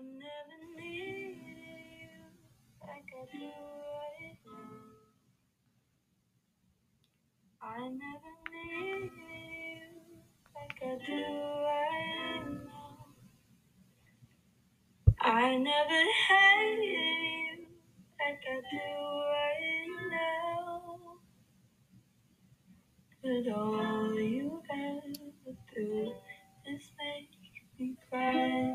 I never need you like I do right now. I never needed you like I do right now. I never hated you like I do right now. But all you ever do is make me cry.